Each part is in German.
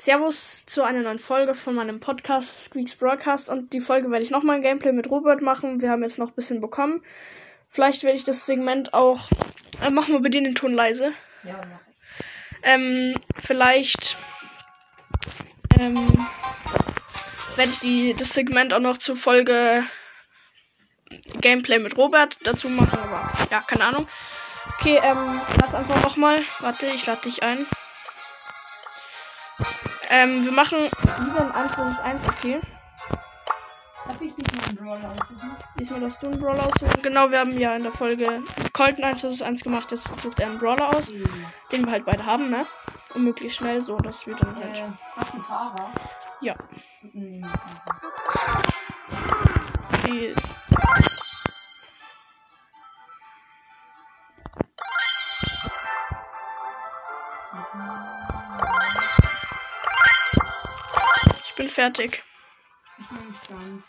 Servus zu einer neuen Folge von meinem Podcast Squeaks Broadcast und die Folge werde ich nochmal ein Gameplay mit Robert machen. Wir haben jetzt noch ein bisschen bekommen. Vielleicht werde ich das Segment auch. Äh, machen wir bitte den Ton leise. Ja, mach ich. Ähm, vielleicht ähm, werde ich die, das Segment auch noch zur Folge Gameplay mit Robert dazu machen, aber ja, keine Ahnung. Okay, ähm, lass einfach nochmal. Warte, ich lade dich ein. Ähm, wir machen lieber ein 1 vs 1, okay. Darf ich dich mal einen Brawler aussuchen? Diesmal darfst du einen Brawler aussuchen. Genau, wir haben ja in der Folge Colton 1 vs 1 gemacht. Jetzt sucht er einen Brawler aus, den wir halt beide haben, ne? Und möglichst schnell, so dass wir dann halt. Äh, hast du Tara? Ja. Mhm. Die, ich bin fertig. Nicht ganz.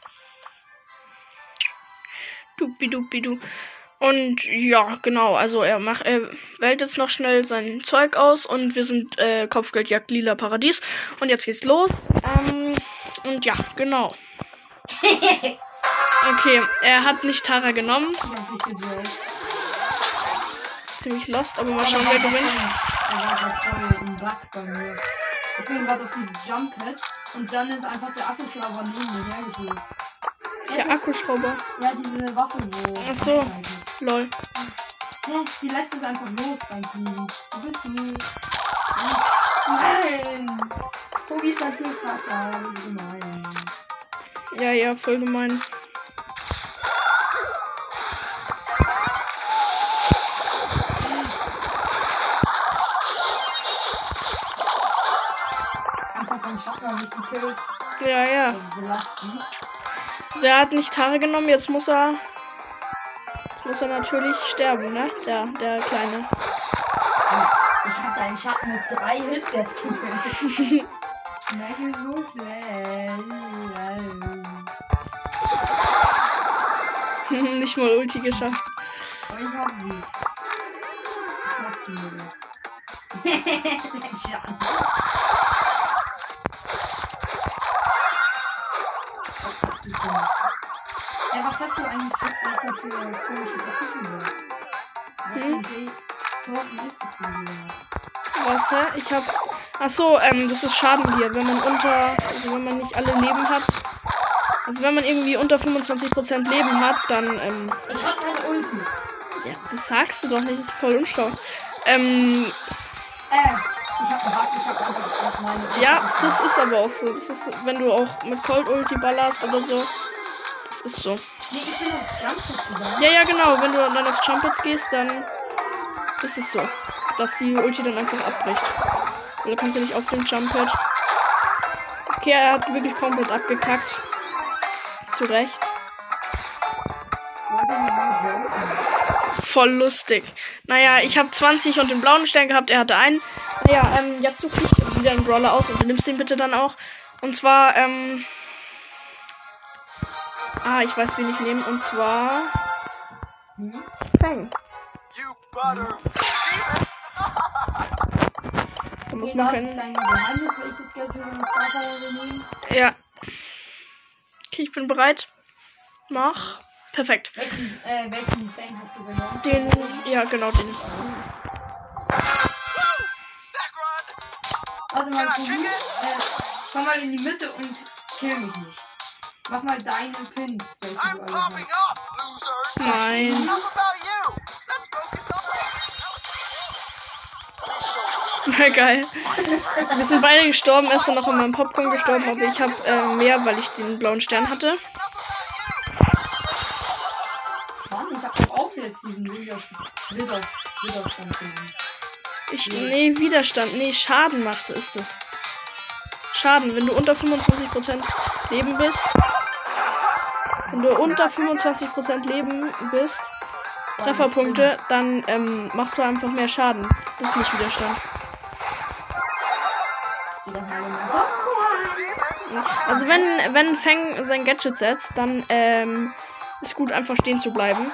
Dupidupidu. Und ja, genau, also er macht, er wählt jetzt noch schnell sein Zeug aus und wir sind äh, Kopfgeldjagd Lila Paradies. Und jetzt geht's los. Ähm, und ja, genau. Okay, er hat nicht Tara genommen. Ziemlich lost, aber mal schauen, wer gewinnt. War gerade voll im Bug bei mir. Ich bin gerade auf dieses Jump Pad und dann ist einfach der Akkuschrauber neben mir hergeholt. Der Akkuschrauber. Ja, diese Waffe, wo. Ach so. Lol. Hä? Die lässt es einfach los beim Fliegen. Du bist nie. Nein! Tobi ist natürlich krasser. Gemein. Ja, ja, voll gemein. Ja, ja. Der hat nicht Tara genommen, jetzt muss er. Jetzt muss er natürlich sterben, ne? Der, der Kleine. Ich hatte einen Schatten mit drei Hits jetzt so nicht mal Ulti geschafft. Aber ich hab sie. Ich hab sie. Ja, was hast du eigentlich für, komische Verfügungen? Was Hm? Was, hä? Ich hab. Ach so, ähm, das ist Schaden hier. Wenn man unter. Also, wenn man nicht alle Leben hat. Also, wenn man irgendwie unter 25% Leben hat, dann, ähm. Ich hab keine Ulti. Ja, das sagst du doch nicht, das ist voll unschlau. Ähm, Äh, ja, das ist aber auch so. Das ist, wenn du auch mit Cold Ulti ballerst oder so. Ist so. Nee, ich bin auf Jumpset gegangen. Ja, ja, genau. Wenn du dann auf Trumpets gehst, dann ist es so. Dass die Ulti dann einfach abbricht. Oder kannst du nicht auf dem Jumppad. Okay, er hat wirklich komplett abgekackt. Zu Recht. Voll lustig. Naja, ich habe 20 und den blauen Stern gehabt, er hatte einen. Naja, ähm, jetzt suche ich wieder einen Brawler aus und du nimmst den bitte dann auch. Und zwar, ähm. Ah, ich weiß, wen ich nehme. Und zwar. Hm? Fang. You butter. Da muss man können. Ja. Okay, ich bin bereit. Mach. Perfekt. Welchen, äh, welchen Fang hast du genommen? Den. Ja, genau den. Warte mal, it? äh, komm mal in die Mitte und kill mich nicht. Mach mal deine Pins. Nein. Na geil. Wir sind beide gestorben. Er ist dann noch an meinem Popcorn gestorben, aber ich habe äh, mehr, weil ich den blauen Stern hatte. Mann, ich hab doch auch jetzt diesen Widerstand, Wider, Widerstand genommen. Ich. Nee, Widerstand. Nee, Schaden macht ist das. Schaden, wenn du unter 25% Leben bist. Wenn du unter 25% Leben bist, Trefferpunkte, dann ähm, machst du einfach mehr Schaden. Das ist nicht Widerstand. Also wenn, wenn Feng sein Gadget setzt, dann ähm, ist gut einfach stehen zu bleiben.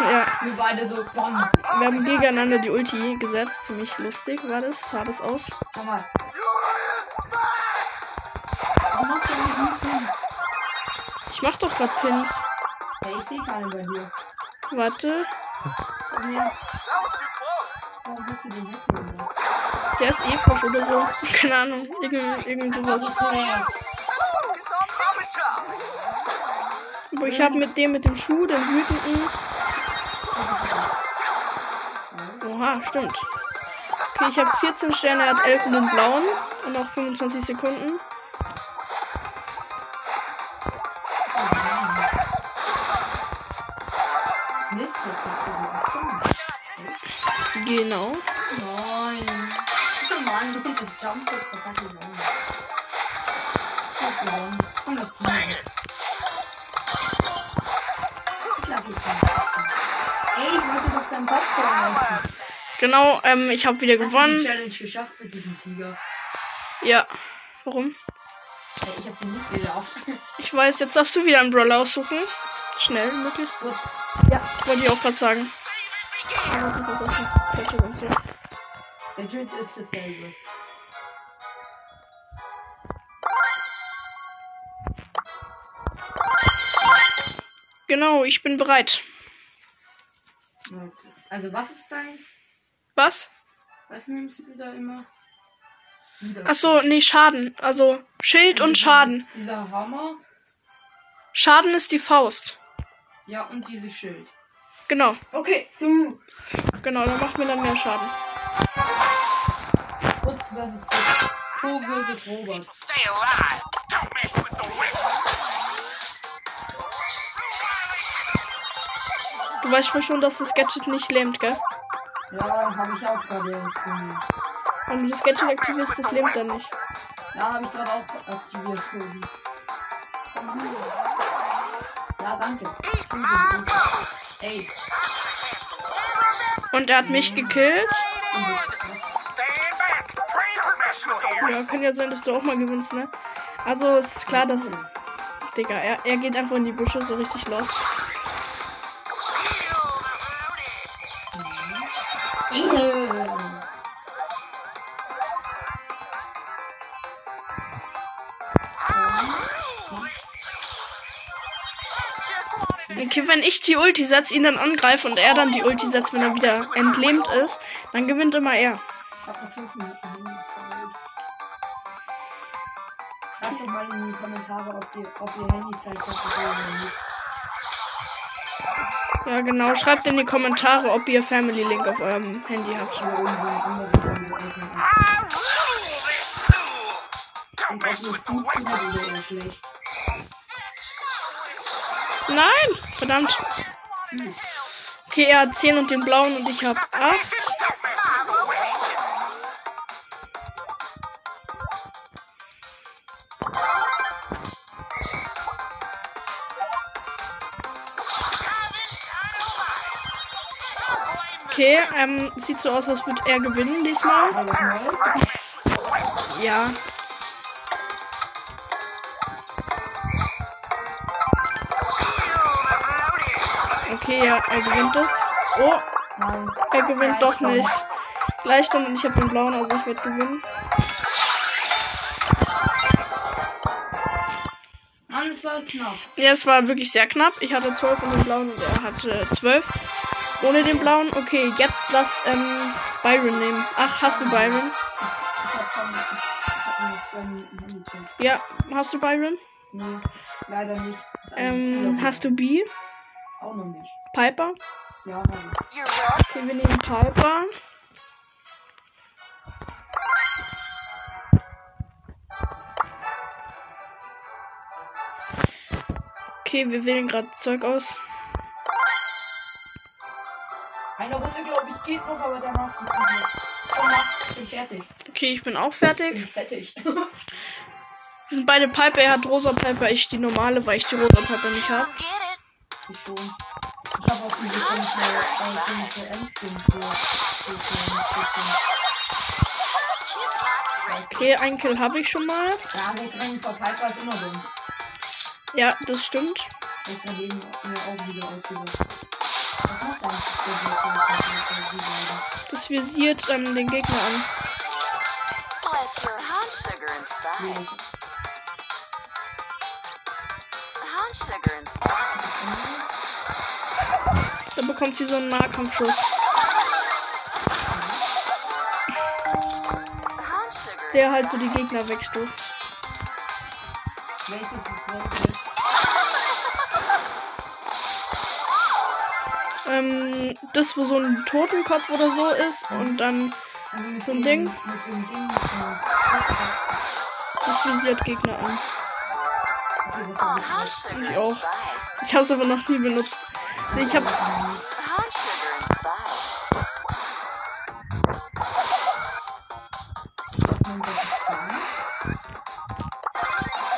Ja. Wir beide so. Wir haben gegeneinander die Ulti gesetzt. Ziemlich lustig war das. Sah das aus. Ich mach doch grad Pins. Hey, ich sehe keine bei dir. Warte. Warum hast du den jetzt gemacht? Der ist Epos oder so. Keine Ahnung. Irgend, irgend sowas. Aber ich habe mit dem mit dem Schuh, den wütenden. Oha, stimmt. Okay, ich habe 14 Sterne, er hat 11 in den blauen. Und noch 25 Sekunden. Genau. Nein. Mann, du kannst das Jump jetzt verkackt gewonnen. Du hast gewonnen. Komm, das Team. Ich lass dich nicht. Ey, ich wollte doch deinen Popcorn essen. Genau, ähm, ich habe wieder Hast du die gewonnen. Challenge geschafft mit diesem Tiger? Ja. Warum? Ey, ich hab den nicht wieder auf. Ich weiß, jetzt darfst du wieder einen Brawler aussuchen. Schnell, möglichst. Gut. Ja, wollte ich auch gerade sagen. Aber Catcher ganz so. Der Jit ist dasselbe. Genau, ich bin bereit. Also, was ist deins? Was? Was nimmst du da immer? Wieder. Ach so, nee, Schaden. Also Schild und Schaden. Dieser Hammer. Schaden ist die Faust. Ja, und dieses Schild. Genau, Okay. So. genau, dann macht mir dann mehr Schaden. Gut versus Gut. Co versus Robert. Stay alive. Don't mess with the whistle. Du weißt wohl schon, dass das Gadget nicht lähmt, gell? Ja, habe ich auch gerade. ähm, Wenn du das Gadget aktivierst, das lähmt dann nicht. Ja, habe ich gerade auch aktiviert. Ja, danke. Ey. Und er hat mich gekillt. Ja, kann ja sein, dass du auch mal gewinnst, ne? Also ist klar, dass. Digga, er, er geht einfach in die Büsche so richtig los. Okay, wenn ich die Ulti setze, ihn dann angreife und er dann die Ulti setzt, wenn er wieder entlähmt ist, dann gewinnt immer er. Ich. Schreibt doch mal in die Kommentare, ob ihr, ob ihr habt oder nicht. Ja, genau. Schreibt in die Kommentare, ob ihr Family Link auf eurem Handy habt. Oder irgendwo ein anderes Handy öffnen. Nein! Verdammt. Okay, er hat 10 und den blauen und ich habe 8. Don't mess with the whistle. Okay, ähm, sieht so aus, als würde er gewinnen diesmal. Ja. Okay, ja, er gewinnt es. Oh, Nein. er gewinnt doch nicht. Gleichstand und ich habe den blauen, also ich werde gewinnen. Mann, es war knapp. Ja, es war wirklich sehr knapp. Ich hatte 12 und den blauen und er hatte 12. Ohne den blauen. Okay, jetzt lass ähm, Byron nehmen. Ach, hast du Byron? Ich hab schon. Ich hab nur zwei Minuten Handyzeit. Ja, hast du Byron? Nee, leider nicht. Ähm, hast du B? Auch noch nicht. Piper? Ja, ich. Lost. Okay, wir nehmen Piper. Okay, wir wählen gerade Zeug aus. Eine Runde, glaube ich, geht noch, aber danach geht nicht mehr. Komm, mach. Ich bin fertig. Okay, ich bin auch Ich fertig. bin fertig. Wir sind beide Piper. Er hat rosa Piper, ich die normale, weil ich die rosa Piper nicht habe. Schon. Ich habe auch diese komische, äh, für, Okay, einen Kill habe ich schon mal. Ja, Wegrennen vor Piper ist immer dumm. Ja, das stimmt. Ich verlegen mir auch wieder eigentlich das Visier? Das visiert dann den Gegner an. Bless your honey sugar and spice. Honey sugar and spice. Da bekommt sie so einen Nahkampfschuss. Der halt so die Gegner wegstoßt. Ähm, das, wo so ein Totenkopf oder so ist und dann So ein Ding? Das visiert Gegner an. Ich sugar auch. spice. Ich habe es aber noch nie benutzt. Ich habe Honey sugar and spice.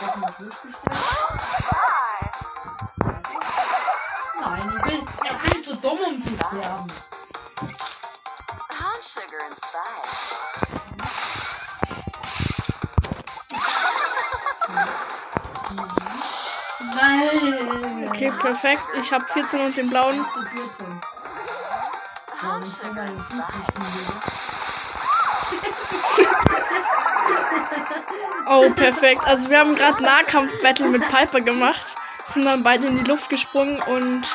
Darf man das okay, perfekt. Ich habe 14 und den blauen. Zu 14. Ja, Honey wenn ich sugar mal and einen spice. Sieg Oh, perfekt. Also wir haben gerade Nahkampf-Battle mit Piper gemacht. Sind dann beide in die Luft gesprungen und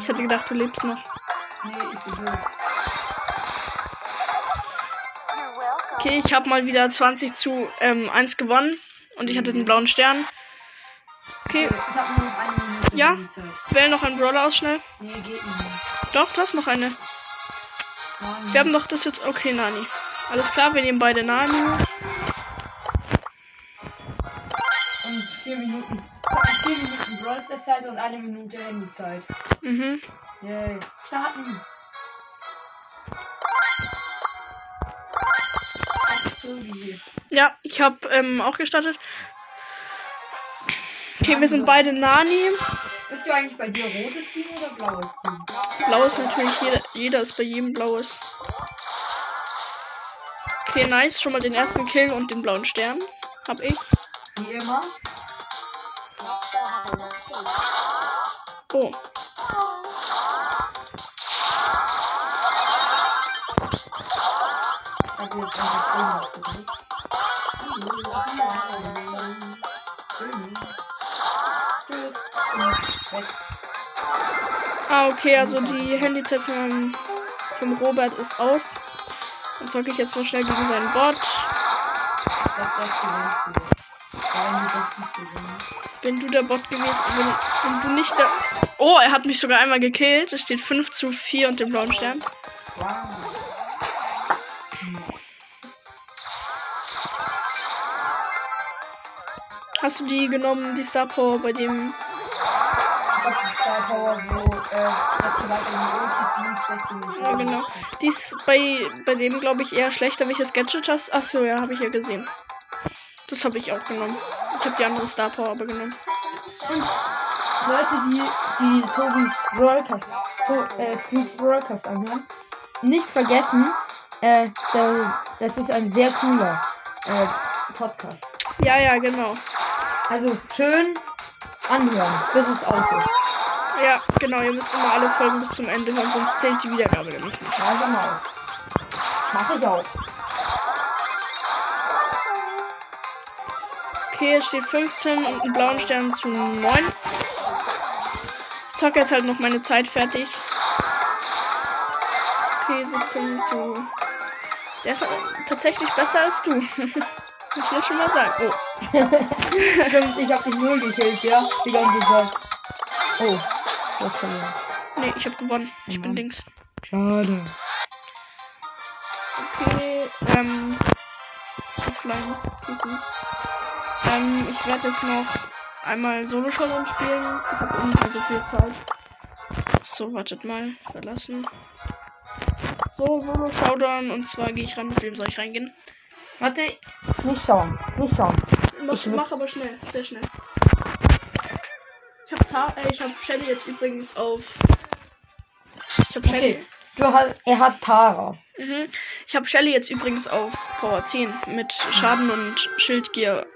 ich hatte gedacht, du lebst noch. Nee, ich bin Okay, ich habe mal wieder 20 zu ähm, 1 gewonnen. Und ich hatte den blauen Stern. Okay, Ich hab nur noch eine Minute. Ja. Wähl noch einen Brawler aus schnell. Nee, geht nicht. Doch, du hast noch eine. Wir haben doch das jetzt. Okay, Nani. Alles klar, wir nehmen beide Nani. Und vier Minuten. Minuten Brawl Stars Zeit und eine Minute Handyzeit. Mhm. Yay. Starten. Ja, ich habe ähm, auch gestartet. Okay, wir sind beide Nani. Bist du eigentlich bei dir rotes Team oder blaues Team? Blau ist natürlich, jeder, jeder ist bei jedem blaues. Okay, nice. Schon mal den ersten Kill und den blauen Stern. Hab ich. Wie immer. Oh. Jetzt einfach 10 gedrückt. Ah, okay, also die Handyzeit vom, vom Robert ist aus. Dann zocke ich jetzt noch schnell gegen seinen Bot. Bin du der Bot gewesen? Wenn, wenn du nicht der. Oh, er hat mich sogar einmal gekillt. Es steht 5 zu 4 und den blauen Stern. Hast du die genommen, die Star Power bei dem. Ich hab die Star Power, wo, äh, Ja, genau. Die ist bei, bei dem, glaube ich, eher schlechter, welches Gadget hast. Achso, ja, habe ich ja gesehen. Das habe ich auch genommen. Ich habe die andere Star Power aber genommen. Leute, die, die Tobis Broadcast, to, äh, Broadcast anhören, nicht vergessen, äh, das, das ist ein sehr cooler, äh, Podcast. Ja, ja, genau. Also, schön anhören, bis es aus ist. Ja, genau. Ihr müsst immer alle Folgen bis zum Ende hören, sonst zählt die Wiedergabe nämlich nicht. Ja, genau. Mach ich auch. Okay, es steht 15 und einen blauen Stern zu 9. Ich zocke jetzt halt noch meine Zeit fertig. Okay, 17 zu. Der ist tatsächlich besser als du. Muss ich schon mal sagen. Oh. Stimmt, ich hab dich null gekillt, ja? Die ganze Zeit. Oh, du hast verloren. Nee, ich habe gewonnen. Ich bin Mann. links. Schade. Okay, ähm. Offline. gucken. Ähm, ich werde jetzt noch einmal Solo-Showdown spielen. Ich habe ungefähr so viel Zeit. So, wartet mal. Verlassen. So, Solo-Showdown. Und zwar gehe ich ran. Mit wem soll ich reingehen? Warte, nicht schauen, nicht schauen. Mach, Ich mach aber schnell. Sehr schnell. Ich habe Ta äh, ich hab Shelly jetzt übrigens auf. Ich habe Shelly. Okay. Du hast, er hat Tara. Mhm. Ich habe Shelly jetzt übrigens auf Power 10 mit Schaden und Schildgier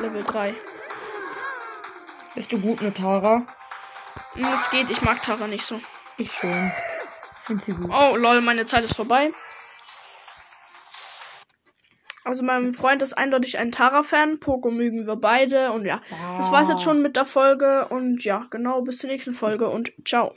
Level 3. Bist du gut mit Tara? Es geht, ich mag Tara nicht so. Ich schon. Find sie gut. Oh, lol, meine Zeit ist vorbei. Also mein Freund ist eindeutig ein Tara-Fan. Poco mögen wir beide. Und ja, das war's jetzt schon mit der Folge. Und ja, genau, bis zur nächsten Folge und ciao.